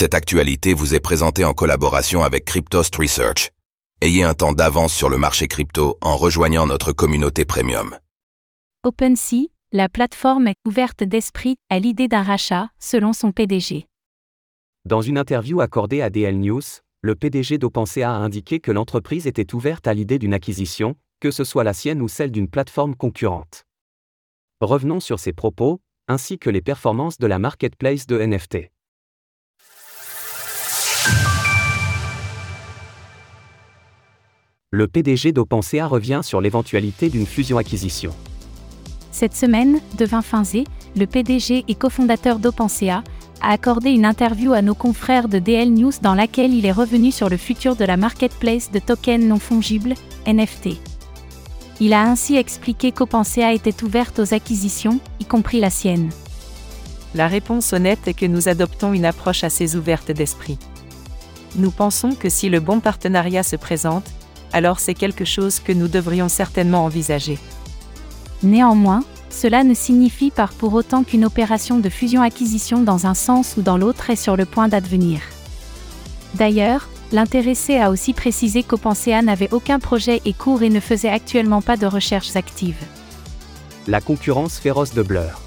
Cette actualité vous est présentée en collaboration avec Cryptost Research. Ayez un temps d'avance sur le marché crypto en rejoignant notre communauté premium. OpenSea, la plateforme est ouverte d'esprit à l'idée d'un rachat, selon son PDG. Dans une interview accordée à DL News, le PDG d'OpenSea a indiqué que l'entreprise était ouverte à l'idée d'une acquisition, que ce soit la sienne ou celle d'une plateforme concurrente. Revenons sur ces propos, ainsi que les performances de la marketplace de NFT. Le PDG d'OpenSea revient sur l'éventualité d'une fusion-acquisition. Cette semaine, Devin Finzé, le PDG et cofondateur d'OpenSea, a accordé une interview à nos confrères de DL News dans laquelle il est revenu sur le futur de la marketplace de tokens non fongibles, NFT. Il a ainsi expliqué qu'OpenSea était ouverte aux acquisitions, y compris la sienne. La réponse honnête est que nous adoptons une approche assez ouverte d'esprit. Nous pensons que si le bon partenariat se présente, alors c'est quelque chose que nous devrions certainement envisager. Néanmoins, cela ne signifie pas pour autant qu'une opération de fusion-acquisition dans un sens ou dans l'autre est sur le point d'advenir. D'ailleurs, l'intéressé a aussi précisé qu'OpenSea n'avait aucun projet et court et ne faisait actuellement pas de recherches actives. La concurrence féroce de Blur.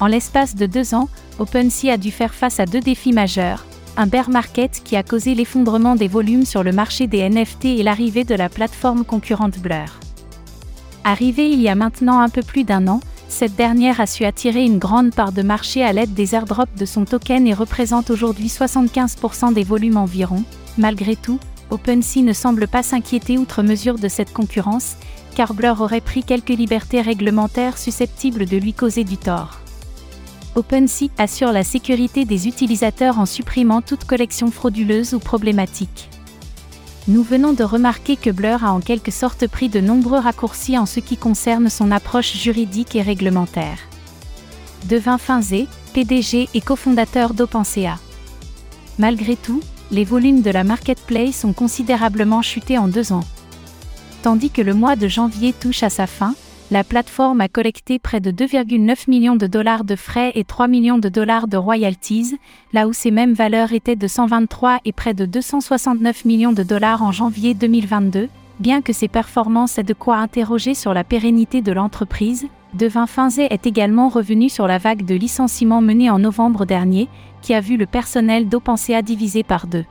En l'espace de deux ans, OpenSea a dû faire face à deux défis majeurs, un bear market qui a causé l'effondrement des volumes sur le marché des NFT et l'arrivée de la plateforme concurrente Blur. Arrivée il y a maintenant un peu plus d'un an, cette dernière a su attirer une grande part de marché à l'aide des airdrops de son token et représente aujourd'hui 75% des volumes environ. Malgré tout, OpenSea ne semble pas s'inquiéter outre mesure de cette concurrence, car Blur aurait pris quelques libertés réglementaires susceptibles de lui causer du tort. OpenSea assure la sécurité des utilisateurs en supprimant toute collection frauduleuse ou problématique. Nous venons de remarquer que Blur a en quelque sorte pris de nombreux raccourcis en ce qui concerne son approche juridique et réglementaire. Devin Finzé, PDG et cofondateur d'OpenSea. Malgré tout, les volumes de la marketplace ont considérablement chuté en deux ans. Tandis que le mois de janvier touche à sa fin, la plateforme a collecté près de 2,9 millions de dollars de frais et 3 millions de dollars de royalties, là où ces mêmes valeurs étaient de 123 et près de 269 millions de dollars en janvier 2022. Bien que ces performances aient de quoi interroger sur la pérennité de l'entreprise, Devin Finzé est également revenu sur la vague de licenciements menée en novembre dernier, qui a vu le personnel d'OpenSea divisé par deux.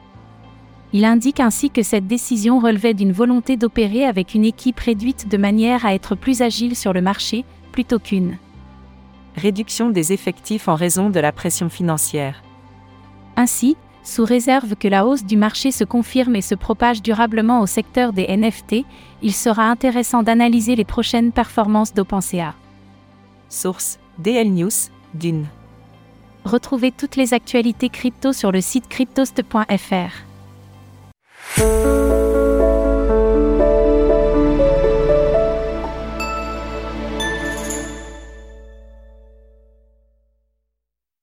Il indique ainsi que cette décision relevait d'une volonté d'opérer avec une équipe réduite de manière à être plus agile sur le marché, plutôt qu'une réduction des effectifs en raison de la pression financière. Ainsi, sous réserve que la hausse du marché se confirme et se propage durablement au secteur des NFT, il sera intéressant d'analyser les prochaines performances d'OpenSea. Source DL News, Dune. Retrouvez toutes les actualités crypto sur le site cryptost.fr. Thank you.